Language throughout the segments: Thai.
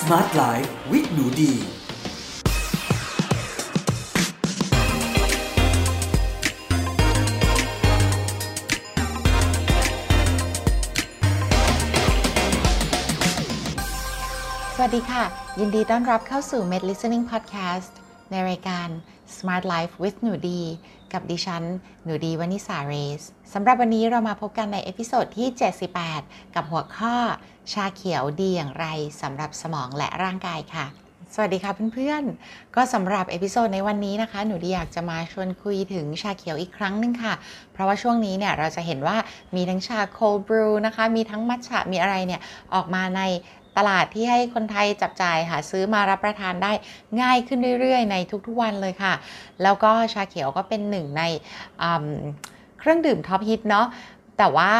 Smart Life with หนูดี สวัสดีค่ะ ยินดีต้อนรับเข้าสู่ Med Listening Podcast ในรายการ Smart Life with หนูดี กับดิฉัน หนูดีวนิษาเรซสำหรับวันนี้เรามาพบกันใน episode ที่ 78 กับหัวข้อ ชาเขียวดีอย่างไรสำหรับสมองและร่างกายค่ะ สวัสดีค่ะเพื่อนๆ ก็สำหรับ episode ในวันนี้นะคะ หนูดีอยากจะมาชวนคุยถึงชาเขียวอีกครั้งหนึงค่ะ เพราะว่าช่วงนี้เนี่ยเราจะเห็นว่ามีทั้งชา cold brew นะคะ มีทั้งมัทฉะมีอะไรเนี่ยออกมาใน ตลาดที่ให้คนไทยจับจ่ายหาซื้อมารับประทานได้ง่ายขึ้นเรื่อยๆ ในทุกๆวันเลยค่ะ แล้วก็ชาเขียวก็เป็นหนึ่งในเครื่องดื่มท็อปฮิตเนาะแต่ว่า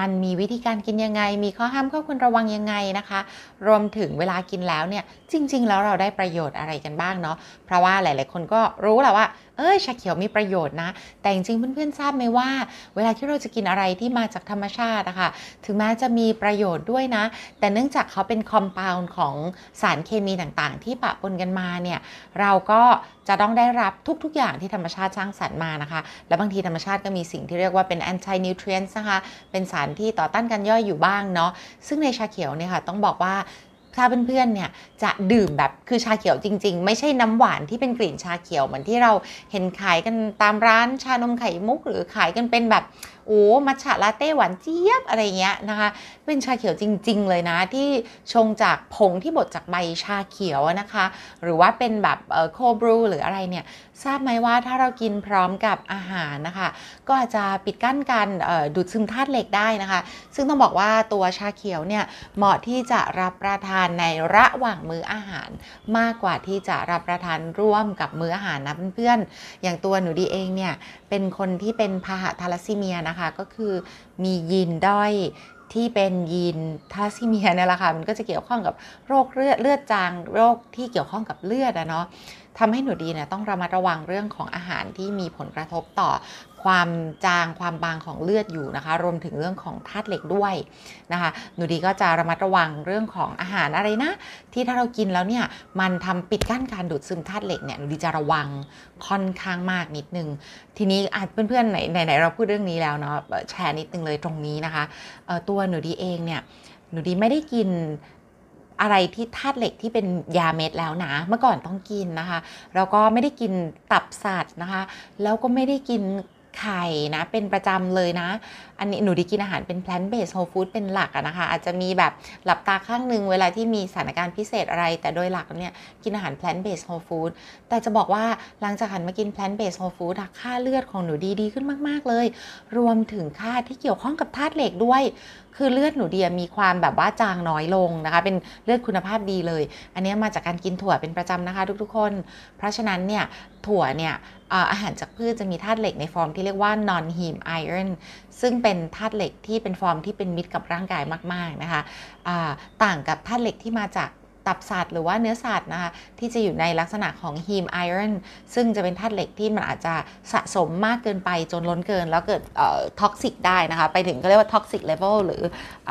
มันมีวิธีการกินยังไง มีข้อห้ามข้อควรระวังยังไงนะคะ รวมถึงเวลากินแล้วเนี่ย จริง ๆ แล้วเราได้ประโยชน์อะไรกันบ้างเนาะ เพราะว่าหลาย ๆ คนก็รู้แหละว่าเอ้ยชาเขียวมีประโยชน์นะ แต่จริงๆเพื่อนๆทราบไหมว่า เวลาที่เราจะกินอะไรที่มาจากธรรมชาติอะคะถึงแม้จะมีประโยชน์ด้วยนะ แต่เนื่องจากเขาเป็นคอมเพลของสารเคมีต่างๆ ที่ปะปนกันมาเนี่ยเราก็จะต้องได้รับทุกๆ อย่างที่ธรรมชาติสร้างสรรค์มานะคะ และบางทีธรรมชาติก็มีสิ่งที่เรียกว่าเป็น anti nutrients นะคะเป็นสารที่ต่อต้านการย่อยอยู่บ้างเนาะซึ่งในชาเขียวเนี่ยค่ะต้องบอกว่า ถ้าเพื่อนๆเนี่ยจะดื่มแบบคือชาเขียวจริง ๆ ไม่ใช่น้ำหวานที่เป็นกลิ่นชาเขียวเหมือนที่เราเห็นขายกันตามร้านชานมไข่มุก หรือขายกันเป็นแบบโอ้มัทฉะลาเต้หวานเจี๊ยบอะไรเงี้ยนะคะ เป็นชาเขียวจริง ๆ เลยนะ ที่ชงจากผงที่บดจากใบชาเขียวนะคะ หรือว่าเป็นแบบโคบรูหรืออะไรเนี่ยทราบไหมว่าถ้าเรากินพร้อมกับอาหารนะคะ ก็อาจจะปิดกั้นการดูดซึมธาตุเหล็กได้นะคะ ซึ่งต้องบอกว่าตัวชาเขียวเนี่ยเหมาะที่จะรับประทานในระหว่างมื้ออาหาร มากกว่าที่จะรับประทานร่วมกับมื้ออาหารนะเพื่อนๆอย่างตัวหนูดีเองเนี่ยเป็นคนที่เป็นพาหะทาลัสซีเมียนะคะก็คือมียีนด้อยที่เป็นยีนทาซิเมียเนี่ยแหละค่ะมันก็จะเกี่ยวข้องกับโรคเลือดเลือดจางโรคที่เกี่ยวข้องกับเลือดอะเนาะทำให้หนูดีเนี่ยต้องระมัดระวังเรื่องของอาหารที่มีผลกระทบต่อ ความจางความบางของเลือดอยู่นะคะ รวมถึงเรื่องของธาตุเหล็กด้วยนะคะหนูดีก็จะระมัดระวังเรื่องของอาหารอะไรนะ ที่ถ้าเรากินแล้วเนี่ยมันทำปิดกั้นการดูดซึมธาตุเหล็กเนี่ยหนูดีจะระวังค่อนข้างมากนิดนึง ทีนี้อาจเพื่อนๆไหนไหนๆเราพูดเรื่องนี้แล้วเนาะแชร์นิดนึงเลยตรงนี้นะคะตัวหนูดีเองเนี่ยหนูดีไม่ได้กินอะไรที่ธาตุเหล็กที่เป็นยาเม็ดแล้วนะ เมื่อก่อนต้องกินนะคะ แล้วก็ไม่ได้กินตับสัตว์นะคะ แล้วก็ไม่ได้กิน ไข่นะเป็นประจำเลยนะอันนี้หนูดีกินอาหารเป็น plant based whole food เป็นหลักอะนะคะ อาจจะมีแบบหลับตาข้างหนึ่งเวลาที่มีสถานการณ์พิเศษอะไร แต่โดยหลักเนี่ยกินอาหาร plant based whole food แต่จะบอกว่าหลังจากหันมากิน plant based whole food ค่าเลือดของหนูดีดีขึ้นมาก ๆ เลย รวมถึงค่าที่เกี่ยวข้องกับธาตุเหล็กด้วย คือเลือดหนูเดียมีความแบบว่าจางน้อยลงนะคะ เป็นเลือดคุณภาพดีเลย อันนี้มาจากการกินถั่วเป็นประจำนะคะ ทุกๆคน เพราะฉะนั้นเนี่ยถั่วเนี่ยเอ่ออาหารจากพืชจะมีธาตุเหล็กในฟอร์มที่เรียกว่า non heme iron ซึ่งเป็นธาตุเหล็กที่เป็นฟอร์มที่เป็นมิตรกับร่างกายมาก ๆ นะคะอ่าต่างกับธาตุเหล็กที่มาจากตับสัตว์หรือว่าเนื้อสัตว์นะคะที่จะอยู่ในลักษณะของ heme iron ซึ่งจะเป็นธาตุเหล็กที่มันอาจจะสะสมมากเกินไปจนล้นเกิน แล้วเกิด toxic ได้นะคะ ไปถึงก็เรียกว่า toxic level หรืออ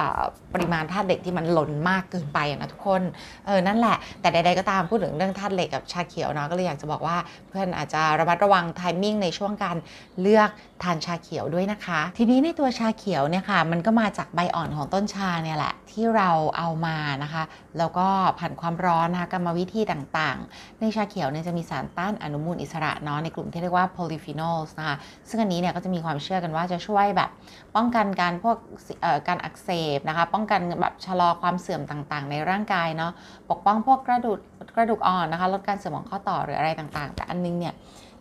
ปริมาณธาตุเหล็กที่มันล้นมากเกินไปนะทุกคนเออนั่นแหละ แต่ใดๆก็ตามพูดถึงเรื่องธาตุเหล็กกับชาเขียวเนาะก็เลยอยากจะบอกว่าเพื่อนอาจจะระมัดระวัง timing ในช่วงการเลือก ทานชาเขียวด้วยนะคะ ทีนี้ในตัวชาเขียวเนี่ยค่ะมันก็มาจากใบอ่อนของต้นชาเนี่ยแหละที่เราเอามานะคะ แล้วก็ผ่านความร้อนนะคะกรรมวิธีต่างๆ ในชาเขียวเนี่ยจะมีสารต้านอนุมูลอิสระเนาะในกลุ่มที่เรียกว่า polyphenols นะคะซึ่งอันนี้เนี่ยก็จะมีความเชื่อกันว่าจะช่วยแบบป้องกันการพวกเอ่อการอักเสบนะคะ ป้องกันแบบชะลอความเสื่อมต่างๆ ในร่างกายเนาะปกป้องพวกกระดูกกระดูกอ่อนนะคะลดการเสื่อมของข้อต่อหรืออะไรต่างๆ แต่อันนึงเนี่ย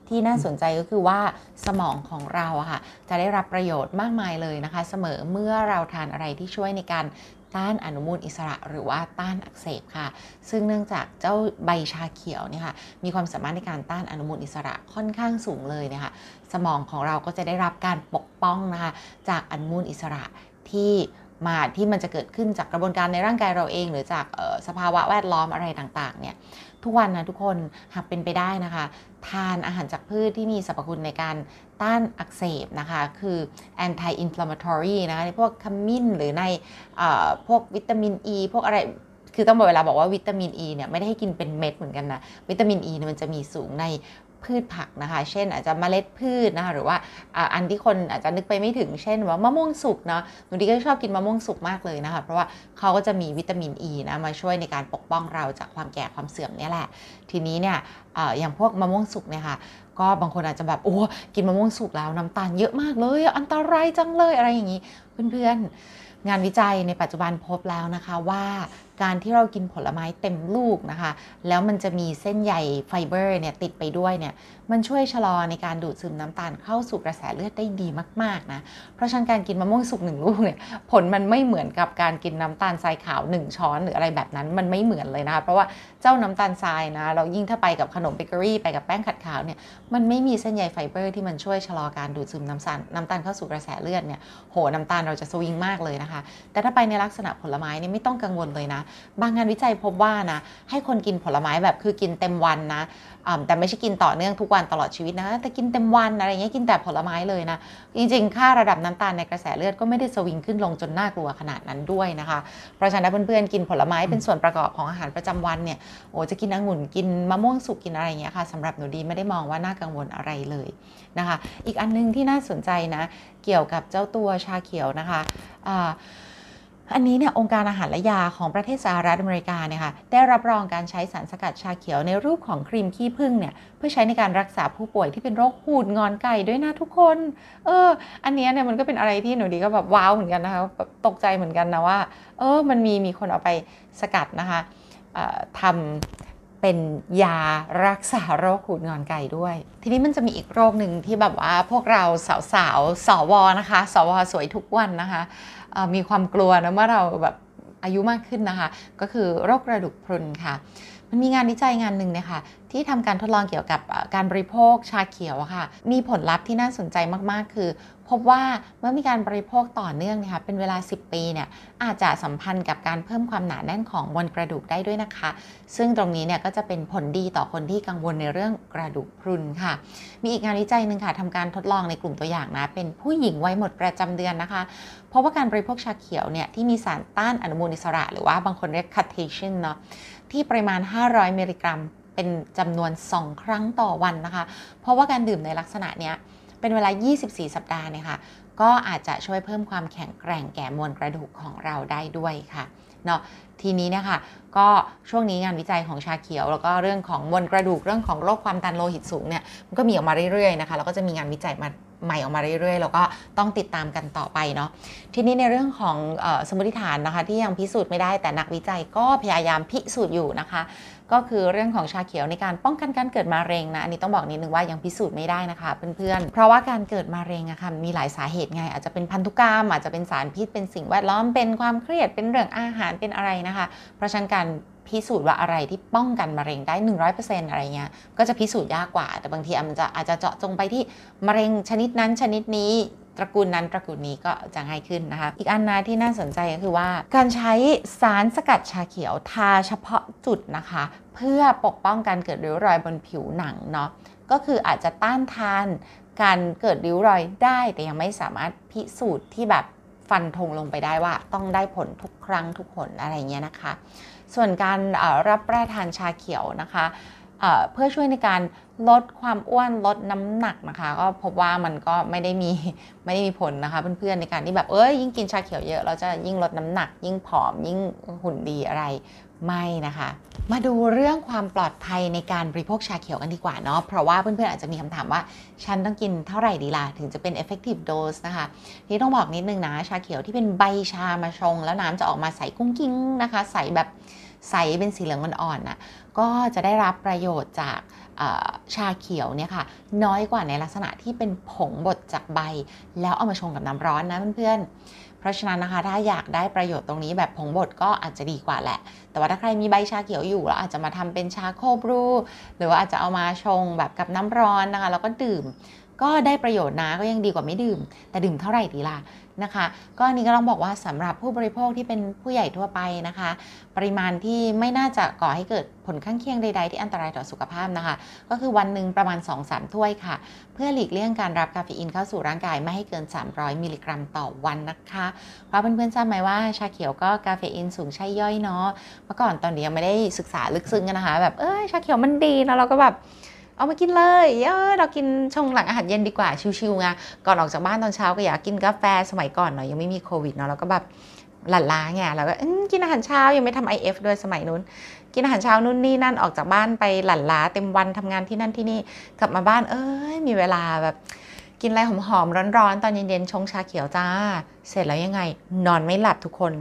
ที่น่าสนใจก็คือว่าสมองของเราอะค่ะจะได้รับประโยชน์มากมายเลยนะคะ เสมอเมื่อเราทานอะไรที่ช่วยในการต้านอนุมูลอิสระหรือว่าต้านอักเสบค่ะ ซึ่งเนื่องจากเจ้าใบชาเขียวเนี่ยค่ะมีความสามารถในการต้านอนุมูลอิสระค่อนข้างสูงเลยนะคะ สมองของเราก็จะได้รับการปกป้องนะคะ จากอนุมูลอิสระที่มาที่มันจะเกิดขึ้นจากกระบวนการในร่างกายเราเอง หรือจากออสภาวะแวดล้อมอะไรต่างๆเนี่ย ทุกวันนะทุกคนหากเป็นไปได้นะคะ ทานอาหารจากพืชที่มีสรรพคุณในการต้านอักเสบนะคะ คือ anti inflammatory นะคะในพวกขมิ้นหรือในเอ่อพวกวิตามินอ e, ีพวกอะไรคือต้องบอกเวลาบอกว่าวิตามินอ e ีเนี่ยไม่ได้ให้กินเป็นเม็ดเหมือนกันนะ วิตามินอ e ีเนี่ยมันจะมีสูงใน พืชผักนะคะ เช่นอาจจะเมล็ดพืชนะคะหรือว่าอันที่คนอาจจะนึกไปไม่ถึงเช่นว่ามะม่วงสุกเนาะหนูดีก็ชอบกินมะม่วงสุกมากเลยนะคะ เพราะว่าเขาก็จะมีวิตามินอ e ีนะมาช่วยในการปกป้องเราจากความแก่ความเสื่อมนี่แหละ ทีนี้เนี่ยอย่างพวกมะม่วงสุกเนี่ยค่ะก็บางคนอาจจะแบบโอ้กินมะม่วงสุกแล้วน้ำตาลเยอะมากเลย อันตรายจังเลยอะไรอย่างนี้ เพื่อนๆงานวิจัยในปัจจุบันพบแล้วนะคะว่าการที่เรากินผลไม้เต็มลูกนะคะ แล้วมันจะมีเส้นใยไฟเบอร์เนี่ยติดไปด้วยเนี่ย มันช่วยชะลอในการดูดซึมน้ำตาลเข้าสู่กระแสเลือดได้ดีมากๆนะ เพราะฉะนั้นการกินมะม่วงสุกหนึ่งลูกเนี่ย ผลมันไม่เหมือนกับการกินน้ำตาลทรายขาว 1 ช้อนหรืออะไรแบบนั้น มันไม่เหมือนเลยนะคะ เพราะว่าเจ้าน้ำตาลทรายนะ เรายิ่งถ้าไปกับขนมเบเกอรี่ไปกับแป้งขัดขาวเนี่ย มันไม่มีเส้นใยไฟเบอร์ที่มันช่วยชะลอการดูดซึมน้ำตาลน้ำตาลเข้าสู่กระแสเลือดเนี่ย โห น้ำตาลเราจะสวิงมากเลยนะคะ แต่ถ้าไปในลักษณะผลไม้เนี่ยไม่ต้องกังวลเลยนะบางงานวิจัยพบว่านะ ให้คนกินผลไม้แบบคือกินเต็มวันนะแต่ไม่ใช่กินต่อเนื่องทุกวันตลอดชีวิตนะ แต่กินเต็มวันอะไรเงี้ยกินแต่ผลไม้เลยนะ จริงๆ ค่าระดับน้ำตาลในกระแสเลือดก็ไม่ได้สวิงขึ้นลงจนน่ากลัวขนาดนั้นด้วยนะคะ เพราะฉะนั้นเพื่อนๆ กินผลไม้เป็นส่วนประกอบของอาหารประจำวันเนี่ย โอ้จะกินองุ่นกินมะม่วงสุกกินอะไรเงี้ยค่ะสำหรับหนูดีไม่ได้มองว่าน่ากังวลอะไรเลยนะคะ อีกอันนึงที่น่าสนใจนะ เกี่ยวกับเจ้าตัวชาเขียวนะคะอั อันนี้เนี่ยองค์การอาหารและยาของประเทศสหรัฐอเมริกาเนี่ยค่ะได้รับรองการใช้สารสกัดชาเขียวในรูปของครีมขี้ผึ้งเนี่ยเพื่อใช้ในการรักษาผู้ป่วยที่เป็นโรคหูดงอนไก่ด้วยนะทุกคน เออ อันนี้เนี่ยมันก็เป็นอะไรที่หนูดีก็แบบว้าวเหมือนกันนะคะตกใจเหมือนกันนะว่า เออมันมีมีคนเอาไปสกัดนะคะทำเป็นยารักษาโรคหูดงอนไก่ด้วย ทีนี้มันจะมีอีกโรคหนึ่งที่แบบว่าพวกเราสาวๆสวนะคะ สวสวยทุกวันนะคะ มีความกลัวนะเมื่อเราแบบอายุมากขึ้นนะคะ ก็คือโรคกระดูกพรุนค่ะ มันมีงานวิจัยงานหนึ่งนะคะที่ทำการทดลองเกี่ยวกับการบริโภคชาเขียวค่ะ มีผลลัพธ์ที่น่าสนใจมาก ๆ คือพบว่าเมื่อมีการบริโภคต่อเนื่องนะคะเป็นเวลา 10 ปีเนี่ยอาจจะสัมพันธ์กับการเพิ่มความหนาแน่นของมวลกระดูกได้ด้วยนะคะ ซึ่งตรงนี้เนี่ยก็จะเป็นผลดีต่อคนที่กังวลในเรื่องกระดูกพรุนค่ะ มีอีกงานวิจัยหนึ่งค่ะทำการทดลองในกลุ่มตัวอย่างนะเป็นผู้หญิงวัยหมดประจำเดือนนะคะเพราะว่าการบริโภคชาเขียวเนี่ยที่มีสารต้านอนุมูลอิสระ หรือว่าบางคนเรียกคาเทชันเนาะที่ปริมาณ 500มิลลิกรัม เป็นจำนวน 2 ครั้งต่อวันนะคะ เพราะว่าการดื่มในลักษณะเนี้ย เป็นเวลา 24 สัปดาห์เนี่ยค่ะก็อาจจะช่วยเพิ่มความแข็งแกร่งแก่มวลกระดูกของเราได้ด้วยค่ะเนาะทีนี้นะคะก็ช่วงนี้งานวิจัยของชาเขียว แล้วก็เรื่องของมวลกระดูกเรื่องของโรคความดันโลหิตสูงเนี่ยมันก็มีออกมาเรื่อยๆนะคะแล้วก็จะมีงานวิจัยมา ใหม่ออกมาเรื่อยๆ แล้วก็ต้องติดตามกันต่อไปเนาะทีนี้ในเรื่องของอสมมติฐานนะคะ ที่ยังพิสูจน์ไม่ได้แต่นักวิจัยก็พยายามพิสูจน์อยู่นะคะ ก็คือเรื่องของชาเขียวในการป้องกันการเกิดมะเร็งนะอันนี้ต้องบอกนิดนึงว่ายังพิสูจน์ไม่ได้นะคะเพื่อนๆเพราะว่าการเกิดมะเร็งอะค่ะมีหลายสาเหตุไง อาจจะเป็นพันธุกรรม อาจจะเป็นสารพิษเป็นสิ่งแวดล้อมเป็นความเครียดเป็นเรื่องอาหารเป็นอะไรนะคะ เพราะฉะนั้นการ พิสูจน์ว่าอะไรที่ป้องกันมะเร็งได้ 100%อะไรเงี้ยก็จะพิสูจน์ยากกว่า แต่บางทีมันจะอาจจะเจาะจงไปที่มะเร็งชนิดนั้นชนิดนี้ตระกูลนั้นตระกูลนี้ก็จะง่ายขึ้นนะคะ อีกอันนะที่น่าสนใจก็คือว่า การใช้สารสกัดชาเขียวทาเฉพาะจุดนะคะ เพื่อปกป้องการเกิดริ้วรอยบนผิวหนังเนาะก็คืออาจจะต้านทานการเกิดริ้วรอยได้ แต่ยังไม่สามารถพิสูจน์ที่แบบ ฟันธงลงไปได้ว่าต้องได้ผลทุกครั้งทุกผลอะไรเงี้ยนะคะ ส่วนการรับประทานชาเขียวนะคะเพื่อช่วยในการลดความอ้วนลดน้ำหนักนะคะ ก็พบว่ามันก็ไม่ได้มีไม่ได้มีผลนะคะเพื่อนๆในการที่แบบเอ้ยยิ่งกินชาเขียวเยอะเราจะยิ่งลดน้ำหนัก ยิ่งผอมยิ่งหุ่นดีอะไร ไม่นะคะ มาดูเรื่องความปลอดภัยในการบริโภคชาเขียวกันดีกว่าเนาะเพราะว่าเพื่อนๆอาจจะมีคำถามว่า ฉันต้องกินเท่าไหร่ดีล่ะ ถึงจะเป็น effective dose นะคะที่ต้องบอกนิดนึงนะ ชาเขียวที่เป็นใบชามาชง แล้วน้ำจะออกมาใสกุ้งกิ้งนะคะ ใสแบบใสเป็นสีเหลืองอ่อนๆน่ะก็จะได้รับประโยชน์จากชาเขียวเนี่ยค่ะน้อยกว่าในลักษณะที่เป็นผงบดจากใบ แล้วเอามาชงกับน้ำร้อนนะเพื่อนๆ เพราะฉะนั้นนะคะถ้าอยากได้ประโยชน์ตรงนี้แบบผงบดก็อาจจะดีกว่าแหละ แต่ว่าถ้าใครมีใบชาเขียวอยู่แล้วอาจจะมาทำเป็นชาโคบรูหรือว่าอาจจะเอามาชงแบบกับน้ำร้อนนะคะแล้วก็ดื่ม ก็ได้ประโยชน์นะก็ยังดีกว่าไม่ดื่ม แต่ดื่มเท่าไหร่ดีล่ะ นะคะ ก็อันนี้ก็ต้องบอกว่าสำหรับผู้บริโภคที่เป็นผู้ใหญ่ทั่วไปนะคะ ปริมาณที่ไม่น่าจะก่อให้เกิดผลข้างเคียงใด ๆ ที่อันตรายต่อสุขภาพนะคะ ก็คือวันหนึ่งประมาณ 2-3 ถ้วยค่ะ เพื่อหลีกเลี่ยงการรับคาเฟอีนเข้าสู่ร่างกายไม่ให้เกิน 300 มิลลิกรัมต่อวันนะคะ เพราะเพื่อนๆทราบไหมว่าชาเขียวก็คาเฟอีนสูงใช่ย่อยเนาะเมื่อก่อนตอนนี้ยังไม่ได้ศึกษาลึกซึ้งกันนะคะ แบบเอ้ยชาเขียวมันดีแล้วเราก็แบบ เอามากินเลยเออเรากินชงหลังอาหารเย็นดีกว่าชิวๆไงก่อนออกจากบ้านตอนเช้าก็อยากกินกาแฟสมัยก่อนเนาะยังไม่มีโควิดเนาะเราก็แบบหลั่นล้าไงเราก็กินอาหารเช้ายังไม่ทำ IF ด้วยสมัยนู้น กินอาหารเช้านู่นนี่นั่นออกจากบ้านไปหลั่นล้าเต็มวันทำงานที่นั่นที่นี่กลับมาบ้านเอ้ยมีเวลาแบบ กินอะไรหอมๆร้อนๆ ตอนเย็นๆชงชาเขียวจ้า เสร็จแล้วยังไง นอนไม่หลับทุกคน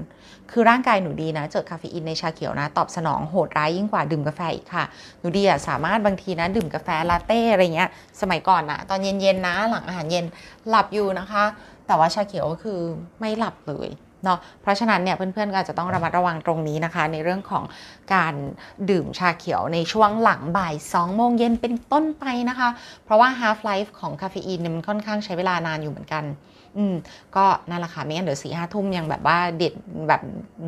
คือร่างกายหนูดีนะ เจอคาเฟอีนในชาเขียวนะ ตอบสนองโหดร้ายยิ่งกว่าดื่มกาแฟอีกค่ะ หนูดีอะสามารถบางทีนะ ดื่มกาแฟลาเต้อะไรเงี้ย สมัยก่อนนะตอนเย็นๆนะ หลังอาหารเย็นหลับอยู่นะคะ แต่ว่าชาเขียวก็คือไม่หลับเลย เนาะเพราะฉะนั้นเนี่ยเพื่อนๆก็อาจจะต้องระมัดระวังตรงนี้นะคะ ในเรื่องของการดื่มชาเขียวในช่วงหลังบ่าย2โมงเย็นเป็นต้นไปนะคะ เพราะว่า half life ของคาเฟอีนเนี่ยมันค่อนข้างใช้เวลานานอยู่เหมือนกัน อืมก็นั่นแหละค่ะไม่งั้นเดี๋ยวสี่ห้าทุ่มยังแบบว่าเด็ดแบบ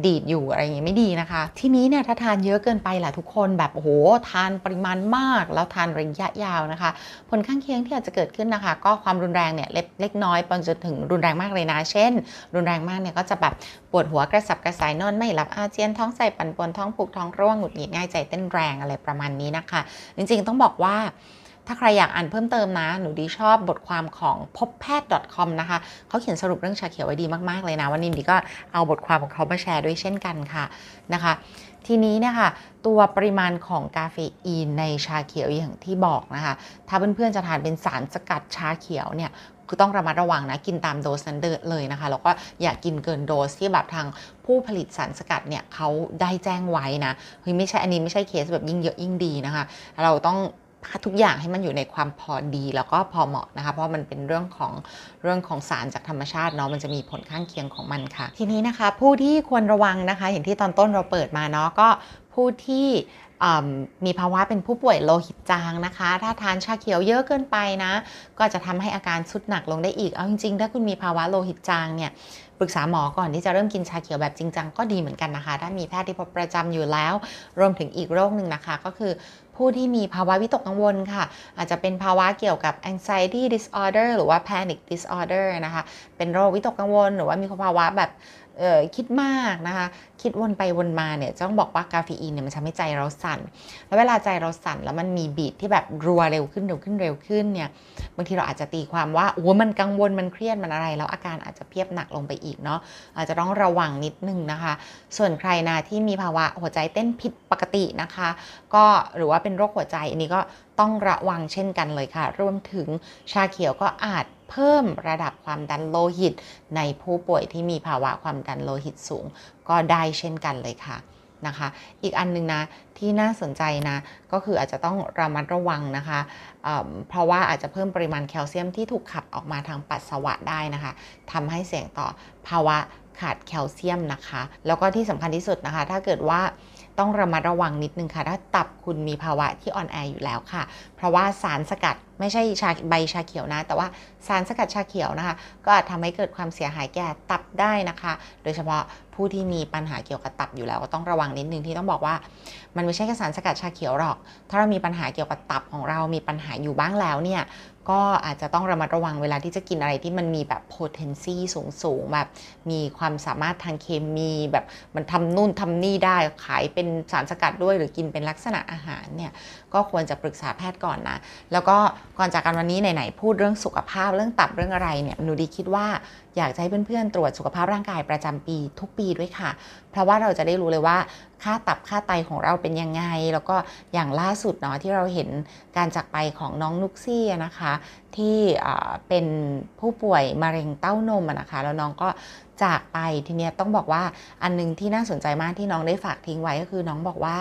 ดีดอยู่อะไรอย่างเงี้ยไม่ดีนะคะ ทีนี้เนี่ยถ้าทานเยอะเกินไปแหละทุกคนแบบโอ้โหทานปริมาณมาก แล้วทานระยะยาวนะคะ ผลข้างเคียงที่อาจจะเกิดขึ้นนะคะ ก็ความรุนแรงเนี่ยเล็กเล็กน้อยไปจนถึงรุนแรงมากเลยนะ เช่น รุนแรงมากเนี่ยก็จะแบบปวดหัวกระสับกระส่ายนอนไม่หลับอาเจียนท้องใส่ปั่นปวนท้องผูกท้องร่วงหงุดหงิดง่ายใจเต้นแรงอะไรประมาณนี้นะคะ จริงๆต้องบอกว่า ถ้าใครอยากอ่านเพิ่มเติมนะ หนูดีชอบบทความของพบแพทย์ .com นะคะเขาเขียนสรุปเรื่องชาเขียวไว้ดีมากๆเลยนะ วันนี้ดีก็เอาบทความของเขามาแชร์ด้วยเช่นกันค่ะนะคะ ทีนี้เนี่ยค่ะตัวปริมาณของกาเฟอีนในชาเขียวอย่างที่บอกนะคะ ถ้าเพื่อนๆจะทานเป็นสารสกัดชาเขียวเนี่ยคือต้องระมัดระวังนะ กินตามโดสนั้นเดเลยนะคะ แล้วก็อย่ากกินเกินโดสที่แบบทางผู้ผลิตสารสกัดเนี่ยเขาได้แจ้งไว้นะเฮ้ยไม่ใช่อันนี้ไม่ใช่เคสแบบยิ่งเยอะยิ่งดีนะคะ เราต้อง ทุกอย่างให้มันอยู่ในความพอดีแล้วก็พอเหมาะนะคะ เพราะมันเป็นเรื่องของเรื่องของสารจากธรรมชาติเนาะมันจะมีผลข้างเคียงของมันค่ะ ทีนี้นะคะ ผู้ที่ควรระวังนะคะ อย่างที่ตอนต้นเราเปิดมาเนาะก็ผู้ที่มีภาวะเป็นผู้ป่วยโลหิตจางนะคะ ถ้าทานชาเขียวเยอะเกินไปนะ ก็จะทำให้อาการสุดหนักลงได้อีก เอาจริงๆ ถ้าคุณมีภาวะโลหิตจางเนี่ย ปรึกษาหมอก่อนที่จะเริ่มกินชาเขียวแบบจริงจังก็ดีเหมือนกันนะคะ ถ้ามีแพทย์ที่พบประจำอยู่แล้ว รวมถึงอีกโรคหนึ่งนะคะ ก็คือผู้ที่มีภาวะวิตกกังวลค่ะ อาจจะเป็นภาวะเกี่ยวกับ anxiety disorder หรือว่า panic disorder นะคะ เป็นโรควิตกกังวล หรือว่ามีภาวะแบบ คิดมากนะคะ คิดวนไปวนมาเนี่ยต้องบอกว่ากาเฟอีนเนี่ยมันทำให้ใจเราสั่น แล้วเวลาใจเราสั่นแล้วมันมีบีทที่แบบรัวเร็วขึ้นเร็วขึ้นเร็วขึ้นเนี่ยบางทีเราอาจจะตีความว่าโอ้มันกังวลมันเครียดมันอะไร แล้วอาการอาจจะเพียบหนักลงไปอีกเนาะอาจจะต้องระวังนิดนึงนะคะ ส่วนใครนะที่มีภาวะหัวใจเต้นผิดปกตินะคะ ก็หรือว่าเป็นโรคหัวใจอันนี้ก็ต้องระวังเช่นกันเลยค่ะ รวมถึงชาเขียวก็อาจ เพิ่มระดับความดันโลหิต ในผู้ป่วยที่มีภาวะความดันโลหิตสูง ก็ได้เช่นกันเลยค่ะนะคะ อีกอันนึงนะที่น่าสนใจนะก็คืออาจจะต้องระมัดระวังนะคะเเพราะว่าอาจจะเพิ่มปริมาณแคลเซียมที่ถูกขับออกมาทางปัสสาวะได้นะคะทำให้เสี่ยงต่อภาวะขาดแคลเซียมนะคะ แล้วก็ที่สำคัญที่สุดนะคะ ถ้าเกิดว่า ต้องระมัดระวังนิดนึงค่ะ ถ้าตับคุณมีภาวะที่อ่อนแออยู่แล้วค่ะ เพราะว่าสารสกัดไม่ใช่ชาใบชาเขียวนะ แต่ว่าสารสกัดชาเขียวนะคะ ก็อาจทำให้เกิดความเสียหายแก่ตับได้นะคะ โดยเฉพาะผู้ที่มีปัญหาเกี่ยวกับตับอยู่แล้วก็ต้องระวังนิดนึงที่ต้องบอกว่า มันไม่ใช่แค่สารสกัดชาเขียวหรอก ถ้าเรามีปัญหาเกี่ยวกับตับของเรามีปัญหาอยู่บ้างแล้วเนี่ย ก็อาจจะต้องระมัดระวังเวลาที่จะกินอะไรที่มันมีแบบ potency สูงสูงแบบมีความสามารถทางเคมีแบบมันทำนู่นทำนี่ได้ขายเป็นสารสกัดด้วย หรือกินเป็นลักษณะอาหารเนี่ยก็ควรจะปรึกษาแพทย์ก่อนนะ แล้วก็ก่อนจากกันวันนี้ไหนๆพูดเรื่องสุขภาพเรื่องตับเรื่องอะไรเนี่ยหนูดีคิดว่าอยากจะให้เพื่อนๆตรวจสุขภาพร่างกายประจำปีทุกปีด้วยค่ะ เพราะว่าเราจะได้รู้เลยว่าค่าตับค่าไตของเราเป็นยังไง แล้วก็อย่างล่าสุดเนาะที่เราเห็นการจากไปของน้องนุกซี่นะคะ ที่เป็นผู้ป่วยมะเร็งเต้านมนะคะ แล้วน้องก็จากไปทีเนี้ยต้องบอกว่าอันนึงที่น่าสนใจมากที่น้องได้ฝากทิ้งไว้ก็คือน้องบอกว่า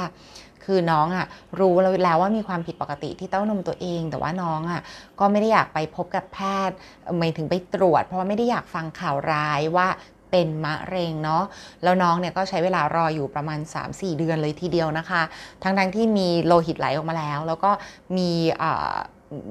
คือน้องอะรู้แล้วว่ามีความผิดปกติที่เต้านมตัวเอง แต่ว่าน้องอะก็ไม่ได้อยากไปพบกับแพทย์ไม่ถึงไปตรวจ เพราะว่าไม่ได้อยากฟังข่าวร้ายว่า เป็นมะเร็งเนาะแล้วน้องเนี่ยก็ใช้เวลารออยู่ประมาณ 3-4 เดือนเลยทีเดียวนะคะ ทั้งทั้งที่มีโลหิตไหลออกมาแล้ว แล้วก็มี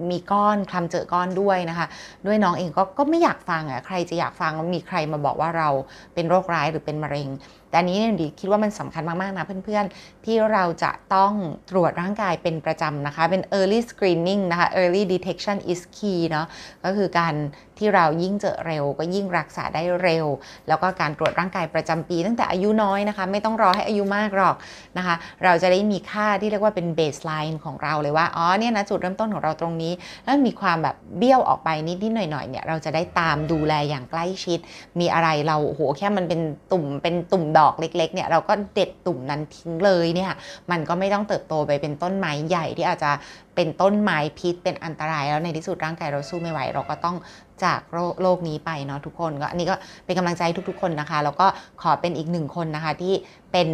มีก้อนคลำเจอก้อนด้วยนะคะ ด้วยน้องเองก็ก็ไม่อยากฟังอะใครจะอยากฟังมีใครมาบอกว่าเราเป็นโรคร้ายหรือเป็นมะเร็ง แต่นี้เนี่ยดีคิดว่ามันสำคัญมาก ๆ นะเพื่อน ๆ ที่เราจะต้องตรวจร่างกายเป็นประจำนะคะ เป็น early screening นะคะ early detection is key เนาะก็คือการที่เรายิ่งเจอเร็ว ก็ยิ่งรักษาได้เร็ว แล้วก็การตรวจร่างกายประจำปี ตั้งแต่อายุน้อยนะคะ ไม่ต้องรอให้อายุมากหรอกนะคะ เราจะได้มีค่าที่เรียกว่าเป็น baseline ของเราเลยว่า อ๋อ เนี่ยนะจุดเริ่มต้นของเราตรงนี้ แล้วมีความแบบเบี้ยวออกไปนิดๆหน่อยๆเนี่ย เราจะได้ตามดูแลอย่างใกล้ชิด มีอะไรเราโอ้โหแค่มันเป็นตุ่มเป็นตุ่มดอกเล็กๆเนี่ยเราก็เด็ดตุ่มนั้นทิ้งเลยเนี่ยมันก็ไม่ต้องเติบโตไปเป็นต้นไม้ใหญ่ที่อาจจะเป็นต้นไม้พิษเป็นอันตราย แล้วในที่สุดร่างกายเราสู้ไม่ไหว เราก็ต้องจากโรโลกนี้ไปเนาะทุกคนก็อันนี้ก็เป็นกำลังใจทุกๆคนนะคะ แล้วก็ขอเป็นอีกหนึ่งคนนะคะที่เป็น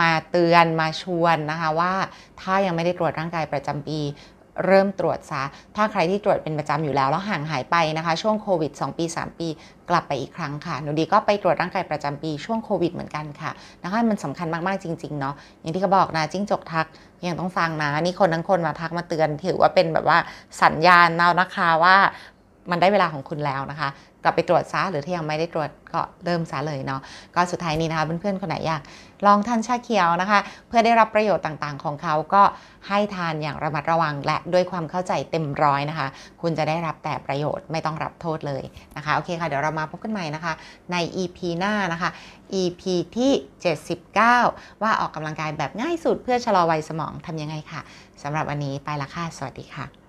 มาเตือนมาชวนนะคะว่าถ้ายังไม่ได้ตรวจร่างกายประจำปี เริ่มตรวจซะ ถ้าใครที่ตรวจเป็นประจำอยู่แล้ว แล้วห่างหายไปนะคะ ช่วงโควิด 2 ปี 3 ปี กลับไปอีกครั้งค่ะ หนูดีก็ไปตรวจร่างกายประจำปีช่วงโควิดเหมือนกันค่ะนะคะมันสำคัญมาก ๆ จริง ๆ เนาะอย่างที่เขาบอกนะจิ้งจกทักยังต้องฟังนะ นี่คนทั้งคนมาทักมาเตือน ถือว่าเป็นแบบว่าสัญญาณแล้วนะคะว่ามันได้เวลาของคุณแล้วนะคะ กลับไปตรวจซะหรือถ้ายังไม่ได้ตรวจก็เริ่มซะเลยเนาะก็สุดท้ายนี้นะคะเพื่อนๆคนไหนอยากลองทานชาเขียวนะคะ เพื่อได้รับประโยชน์ต่างๆ ของเขาก็ให้ทานอย่างระมัดระวังและด้วยความเข้าใจเต็มร้อยนะคะ คุณจะได้รับแต่ประโยชน์ไม่ต้องรับโทษเลยนะคะโอเคค่ะเดี๋ยวเรามาพบกันใหม่นะคะ ใน EP หน้านะคะ EP ที่ 79 ว่าออกกำลังกายแบบง่ายสุดเพื่อชะลอวัยสมองทำยังไงค่ะสำหรับวันนี้ไปละค่ะสวัสดีค่ะ